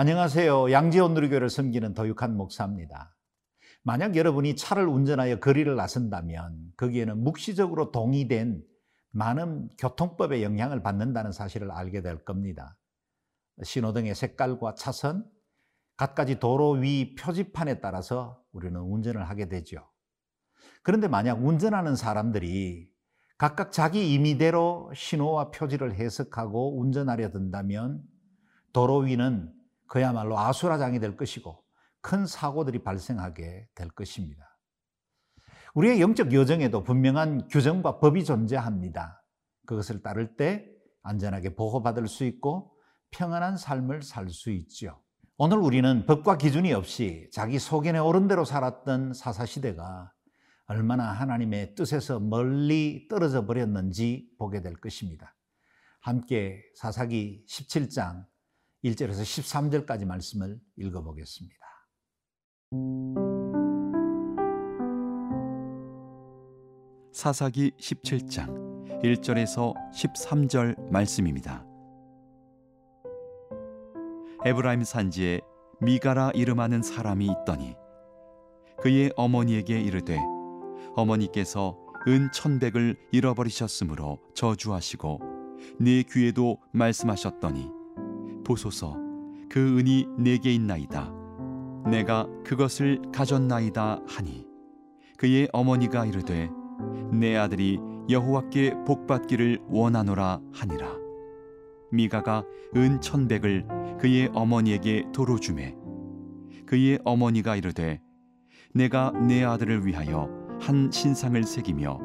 안녕하세요. 양지원 누리교를 섬기는 도육한 목사입니다. 만약 여러분이 차를 운전하여 거리를 나선다면 거기에는 묵시적으로 동의된 많은 교통법의 영향을 받는다는 사실을 알게 될 겁니다. 신호등의 색깔과 차선, 갖가지 도로 위 표지판에 따라서 우리는 운전을 하게 되죠. 그런데 만약 운전하는 사람들이 각각 자기 임의대로 신호와 표지를 해석하고 운전하려 든다면 도로 위는 그야말로 아수라장이 될 것이고 큰 사고들이 발생하게 될 것입니다. 우리의 영적 여정에도 분명한 규정과 법이 존재합니다. 그것을 따를 때 안전하게 보호받을 수 있고 평안한 삶을 살 수 있죠. 오늘 우리는 법과 기준이 없이 자기 소견에 옳은 대로 살았던 사사시대가 얼마나 하나님의 뜻에서 멀리 떨어져 버렸는지 보게 될 것입니다. 함께 사사기 17장 1절에서 13절까지 말씀을 읽어보겠습니다. 사사기 17장 1절에서 13절 말씀입니다. 에브라임 산지에 미가라 이름하는 사람이 있더니 그의 어머니에게 이르되 어머니께서 은 천백을 잃어버리셨으므로 저주하시고 네 귀에도 말씀하셨더니 보소서. 그 은이 내게 있나이다. 내가 그것을 가졌나이다 하니 그의 어머니가 이르되 내 아들이 여호와께 복받기를 원하노라 하니라. 미가가 은 천백을 그의 어머니에게 도로 주매. 그의 어머니가 이르되 내가 내 아들을 위하여 한 신상을 새기며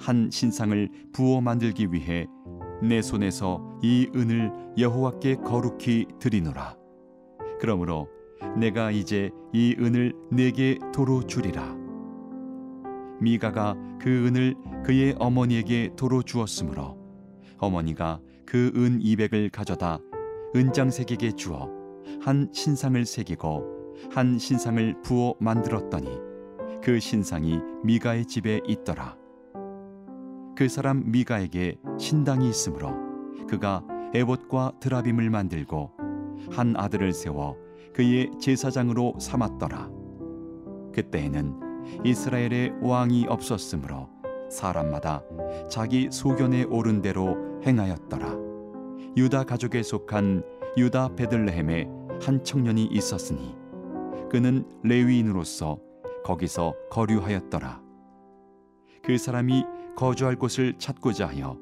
한 신상을 부어 만들기 위해 내 손에서 이 은을 여호와께 거룩히 드리노라. 그러므로 내가 이제 이 은을 내게 도로 주리라. 미가가 그 은을 그의 어머니에게 도로 주었으므로 어머니가 그 은 이백을 가져다 은장색에게 주어 한 신상을 새기고 한 신상을 부어 만들었더니 그 신상이 미가의 집에 있더라. 그 사람 미가에게 신당이 있으므로 그가 에봇과 드라빔을 만들고 한 아들을 세워 그의 제사장으로 삼았더라. 그때에는 이스라엘의 왕이 없었으므로 사람마다 자기 소견에 오른 대로 행하였더라. 유다 가족에 속한 유다 베들레헴에 한 청년이 있었으니 그는 레위인으로서 거기서 거류하였더라. 그 사람이 거주할 곳을 찾고자 하여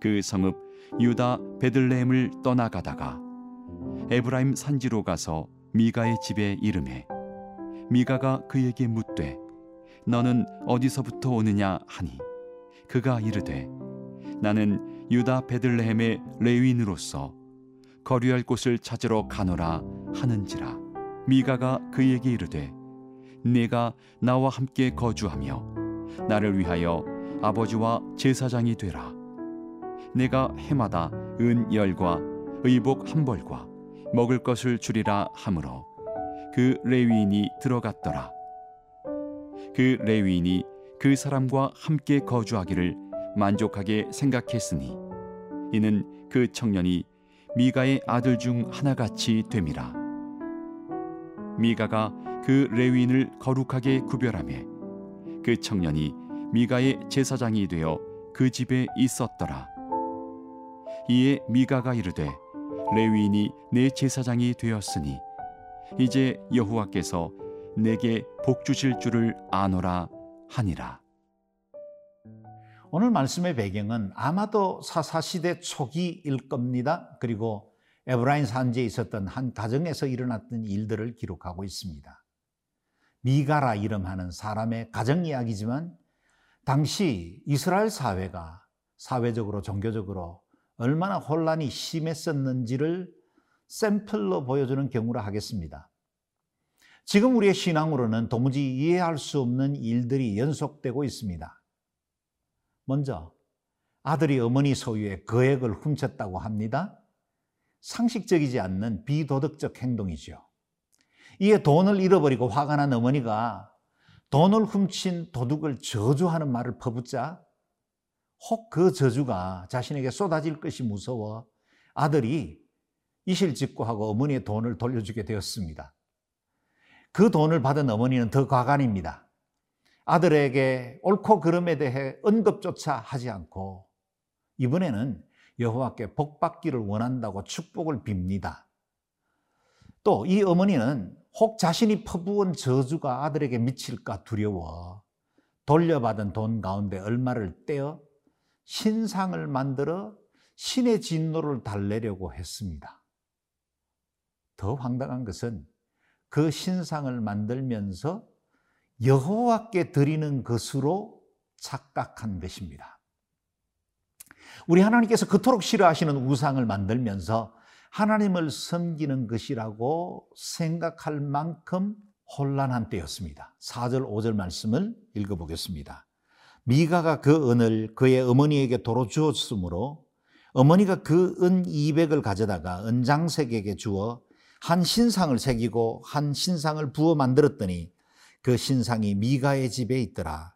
그 성읍 유다 베들레헴을 떠나가다가 에브라임 산지로 가서 미가의 집에 이름해 미가가 그에게 묻되 너는 어디서부터 오느냐? 하니 그가 이르되 나는 유다 베들레헴의 레위인으로서 거류할 곳을 찾으러 가노라 하는지라. 미가가 그에게 이르되 네가 나와 함께 거주하며 나를 위하여 아버지와 제사장이 되라. 내가 해마다 은 열과 의복 한 벌과 먹을 것을 주리라 하므로 그 레위인이 들어갔더라. 그 레위인이 그 사람과 함께 거주하기를 만족하게 생각했으니 이는 그 청년이 미가의 아들 중 하나같이 됨이라. 미가가 그 레위인을 거룩하게 구별하며 그 청년이 미가의 제사장이 되어 그 집에 있었더라. 이에 미가가 이르되 레위인이 내 제사장이 되었으니 이제 여호와께서 내게 복 주실 줄을 아노라 하니라. 오늘 말씀의 배경은 아마도 사사시대 초기일 겁니다. 그리고 에브라임 산지에 있었던 한 가정에서 일어났던 일들을 기록하고 있습니다. 미가라 이름하는 사람의 가정 이야기지만 당시 이스라엘 사회가 사회적으로 종교적으로 얼마나 혼란이 심했었는지를 샘플로 보여주는 경우라 하겠습니다. 지금 우리의 신앙으로는 도무지 이해할 수 없는 일들이 연속되고 있습니다. 먼저 아들이 어머니 소유의 거액을 훔쳤다고 합니다. 상식적이지 않는 비도덕적 행동이죠. 이에 돈을 잃어버리고 화가 난 어머니가 돈을 훔친 도둑을 저주하는 말을 퍼붓자 혹 그 저주가 자신에게 쏟아질 것이 무서워 아들이 이실직고하고 어머니의 돈을 돌려주게 되었습니다. 그 돈을 받은 어머니는 더 과간입니다. 아들에게 옳고 그름에 대해 언급조차 하지 않고 이번에는 여호와께 복 받기를 원한다고 축복을 빕니다. 또 이 어머니는 혹 자신이 퍼부은 저주가 아들에게 미칠까 두려워 돌려받은 돈 가운데 얼마를 떼어 신상을 만들어 신의 진노를 달래려고 했습니다. 더 황당한 것은 그 신상을 만들면서 여호와께 드리는 것으로 착각한 것입니다. 우리 하나님께서 그토록 싫어하시는 우상을 만들면서 하나님을 섬기는 것이라고 생각할 만큼 혼란한 때였습니다. 4절, 5절 말씀을 읽어보겠습니다. 미가가 그 은을 그의 어머니에게 도로 주었으므로 어머니가 그 은 200을 가져다가 은장색에게 주어 한 신상을 새기고 한 신상을 부어 만들었더니 그 신상이 미가의 집에 있더라.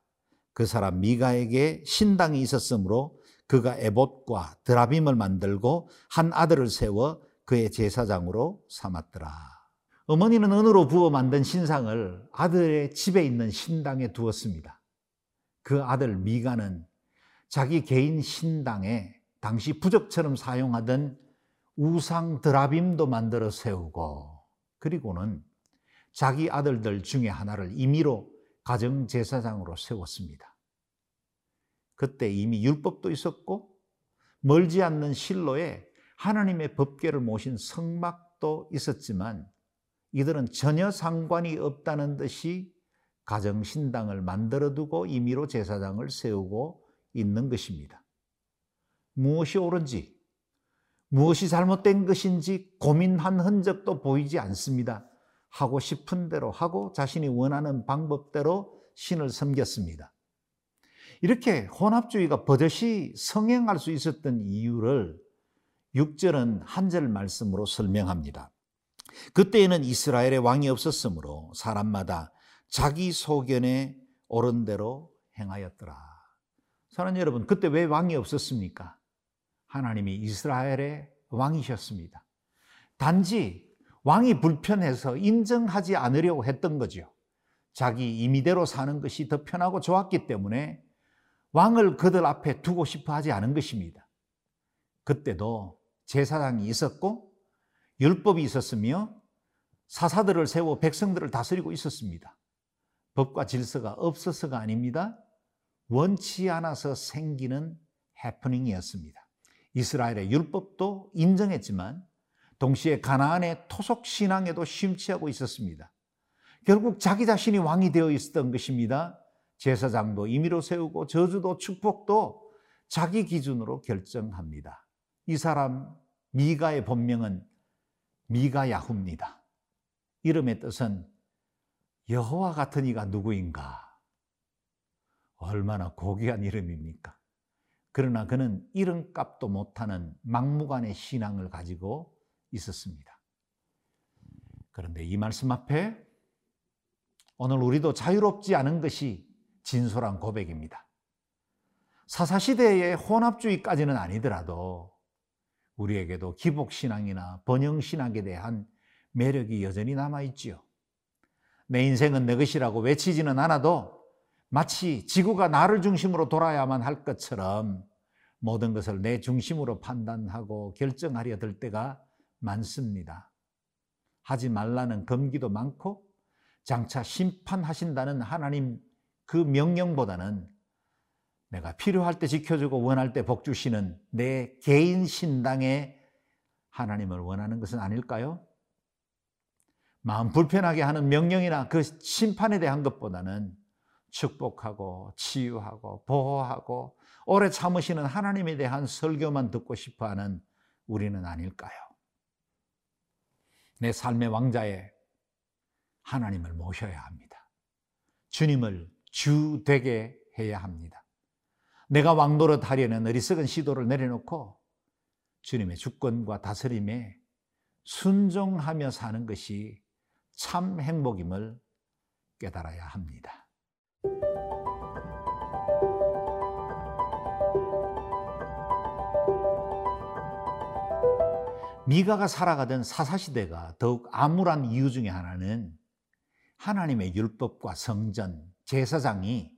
그 사람 미가에게 신당이 있었으므로 그가 에봇과 드라빔을 만들고 한 아들을 세워 그의 제사장으로 삼았더라. 어머니는 은으로 부어 만든 신상을 아들의 집에 있는 신당에 두었습니다. 그 아들 미가는 자기 개인 신당에 당시 부적처럼 사용하던 우상 드라빔도 만들어 세우고 그리고는 자기 아들들 중에 하나를 임의로 가정 제사장으로 세웠습니다. 그때 이미 율법도 있었고 멀지 않는 실로에 하나님의 법궤를 모신 성막도 있었지만 이들은 전혀 상관이 없다는 듯이 가정 신당을 만들어 두고 임의로 제사장을 세우고 있는 것입니다. 무엇이 옳은지 무엇이 잘못된 것인지 고민한 흔적도 보이지 않습니다. 하고 싶은 대로 하고 자신이 원하는 방법대로 신을 섬겼습니다. 이렇게 혼합주의가 버젓이 성행할 수 있었던 이유를 6절은 한 절 말씀으로 설명합니다. 그때에는 이스라엘의 왕이 없었으므로 사람마다 자기 소견에 옳은 대로 행하였더라. 사랑하는 여러분, 그때 왜 왕이 없었습니까? 하나님이 이스라엘의 왕이셨습니다. 단지 왕이 불편해서 인정하지 않으려고 했던 거죠. 자기 임의대로 사는 것이 더 편하고 좋았기 때문에 왕을 그들 앞에 두고 싶어 하지 않은 것입니다. 그때도 제사장이 있었고 율법이 있었으며 사사들을 세워 백성들을 다스리고 있었습니다. 법과 질서가 없어서가 아닙니다. 원치 않아서 생기는 해프닝이었습니다. 이스라엘의 율법도 인정했지만 동시에 가나안의 토속 신앙에도 심취하고 있었습니다. 결국 자기 자신이 왕이 되어 있었던 것입니다. 제사장도 임의로 세우고 저주도 축복도 자기 기준으로 결정합니다. 이 사람 미가의 본명은 미가 야후입니다. 이름의 뜻은 여호와 같은 이가 누구인가? 얼마나 고귀한 이름입니까? 그러나 그는 이름값도 못하는 막무가내 신앙을 가지고 있었습니다. 그런데 이 말씀 앞에 오늘 우리도 자유롭지 않은 것이 진솔한 고백입니다. 사사시대의 혼합주의까지는 아니더라도 우리에게도 기복신앙이나 번영신앙에 대한 매력이 여전히 남아있지요. 내 인생은 내 것이라고 외치지는 않아도 마치 지구가 나를 중심으로 돌아야만 할 것처럼 모든 것을 내 중심으로 판단하고 결정하려 들 때가 많습니다. 하지 말라는 금기도 많고 장차 심판하신다는 하나님 그 명령보다는 내가 필요할 때 지켜주고 원할 때 복 주시는 내 개인 신당에 하나님을 원하는 것은 아닐까요? 마음 불편하게 하는 명령이나 그 심판에 대한 것보다는 축복하고 치유하고 보호하고 오래 참으시는 하나님에 대한 설교만 듣고 싶어 하는 우리는 아닐까요? 내 삶의 왕자에 하나님을 모셔야 합니다. 주님을 주 되게 해야 합니다. 내가 왕노릇 하려는 어리석은 시도를 내려놓고 주님의 주권과 다스림에 순종하며 사는 것이 참 행복임을 깨달아야 합니다. 미가가 살아가던 사사시대가 더욱 암울한 이유 중에 하나는 하나님의 율법과 성전, 제사장이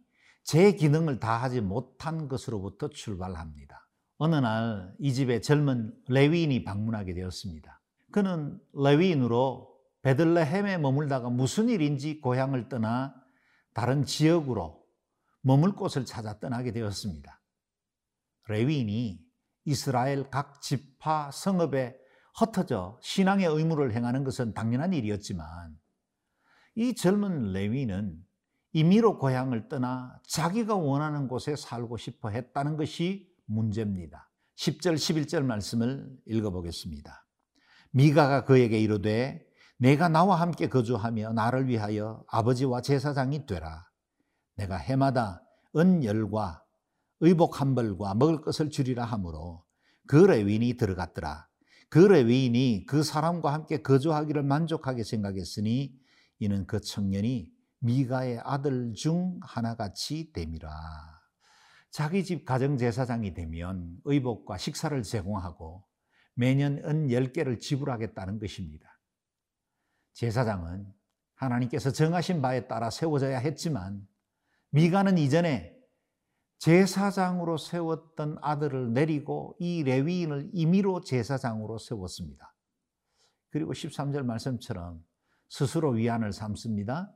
제 기능을 다 하지 못한 것으로부터 출발합니다. 어느 날 이 집에 젊은 레위인이 방문하게 되었습니다. 그는 레위인으로 베들레헴에 머물다가 무슨 일인지 고향을 떠나 다른 지역으로 머물 곳을 찾아 떠나게 되었습니다. 레위인이 이스라엘 각 지파 성읍에 흩어져 신앙의 의무를 행하는 것은 당연한 일이었지만 이 젊은 레위는 임의로 고향을 떠나 자기가 원하는 곳에 살고 싶어 했다는 것이 문제입니다. 10절, 11절 말씀을 읽어보겠습니다. 미가가 그에게 이르되 내가 나와 함께 거주하며 나를 위하여 아버지와 제사장이 되라. 내가 해마다 은열과 의복 한 벌과 먹을 것을 주리라 하므로 그 레위인이 들어갔더라. 그 레위인이 그 사람과 함께 거주하기를 만족하게 생각했으니 이는 그 청년이 미가의 아들 중 하나같이 됨이라. 자기 집 가정제사장이 되면 의복과 식사를 제공하고 매년 은 10개를 지불하겠다는 것입니다. 제사장은 하나님께서 정하신 바에 따라 세워져야 했지만 미가는 이전에 제사장으로 세웠던 아들을 내리고 이 레위인을 임의로 제사장으로 세웠습니다. 그리고 13절 말씀처럼 스스로 위안을 삼습니다.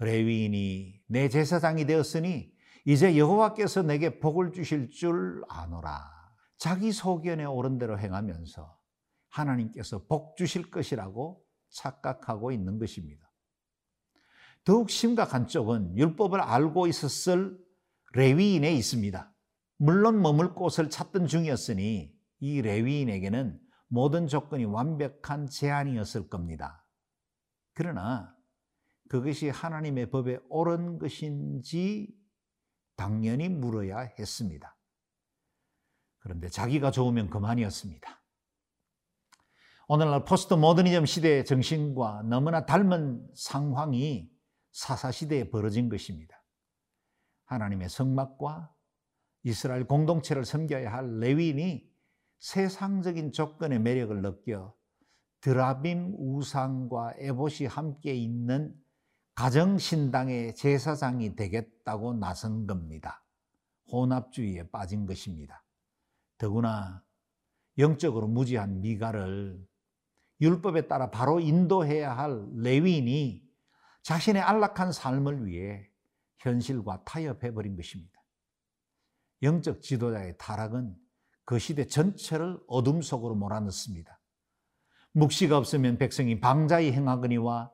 레위인이 내 제사장이 되었으니 이제 여호와께서 내게 복을 주실 줄 아노라. 자기 소견에 옳은 대로 행하면서 하나님께서 복 주실 것이라고 착각하고 있는 것입니다. 더욱 심각한 쪽은 율법을 알고 있었을 레위인에 있습니다. 물론 머물 곳을 찾던 중이었으니 이 레위인에게는 모든 조건이 완벽한 제한이었을 겁니다. 그러나 그것이 하나님의 법에 옳은 것인지 당연히 물어야 했습니다. 그런데 자기가 좋으면 그만이었습니다. 오늘날 포스트 모더니즘 시대의 정신과 너무나 닮은 상황이 사사시대에 벌어진 것입니다. 하나님의 성막과 이스라엘 공동체를 섬겨야 할 레위인이 세상적인 조건의 매력을 느껴 드라빔 우상과 에봇이 함께 있는 가정신당의 제사장이 되겠다고 나선 겁니다. 혼합주의에 빠진 것입니다. 더구나 영적으로 무지한 미가를 율법에 따라 바로 인도해야 할 레위인이 자신의 안락한 삶을 위해 현실과 타협해버린 것입니다. 영적 지도자의 타락은 그 시대 전체를 어둠 속으로 몰아넣습니다. 묵시가 없으면 백성이 방자히 행하거니와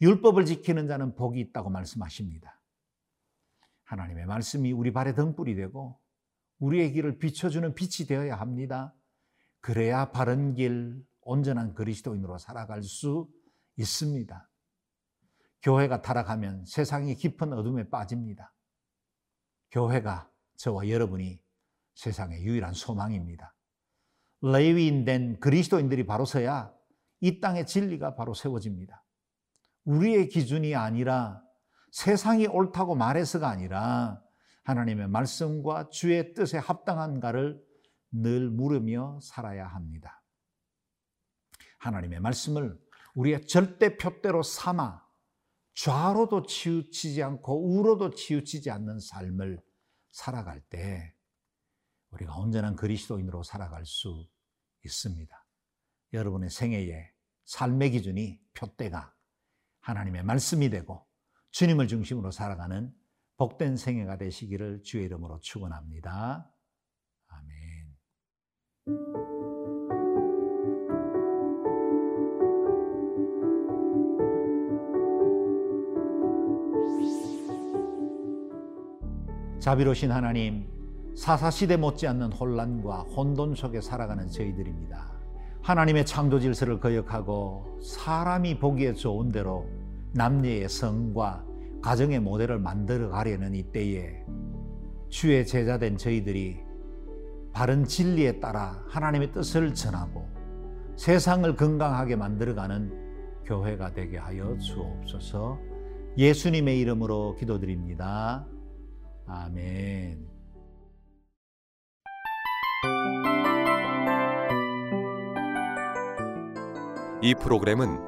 율법을 지키는 자는 복이 있다고 말씀하십니다. 하나님의 말씀이 우리 발의 등불이 되고 우리의 길을 비춰주는 빛이 되어야 합니다. 그래야 바른 길, 온전한 그리스도인으로 살아갈 수 있습니다. 교회가 타락하면 세상이 깊은 어둠에 빠집니다. 교회가 저와 여러분이 세상의 유일한 소망입니다. 레위인 된 그리스도인들이 바로 서야 이 땅의 진리가 바로 세워집니다. 우리의 기준이 아니라 세상이 옳다고 말해서가 아니라 하나님의 말씀과 주의 뜻에 합당한가를 늘 물으며 살아야 합니다. 하나님의 말씀을 우리의 절대 표대로 삼아 좌로도 치우치지 않고 우로도 치우치지 않는 삶을 살아갈 때 우리가 온전한 그리스도인으로 살아갈 수 있습니다. 여러분의 생애의 삶의 기준이 표대가 하나님의 말씀이 되고 주님을 중심으로 살아가는 복된 생애가 되시기를 주의 이름으로 축원합니다. 아멘. 자비로신 하나님, 사사시대 못지않는 혼란과 혼돈 속에 살아가는 저희들입니다. 하나님의 창조 질서를 거역하고 사람이 보기에 좋은 대로 남녀의 성과 가정의 모델을 만들어 가려는 이때에 주의 제자된 저희들이 바른 진리에 따라 하나님의 뜻을 전하고 세상을 건강하게 만들어가는 교회가 되게 하여 주옵소서 예수님의 이름으로 기도드립니다. 아멘. 이 프로그램은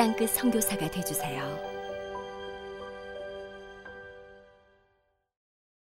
땅끝 선교사가 되주세요.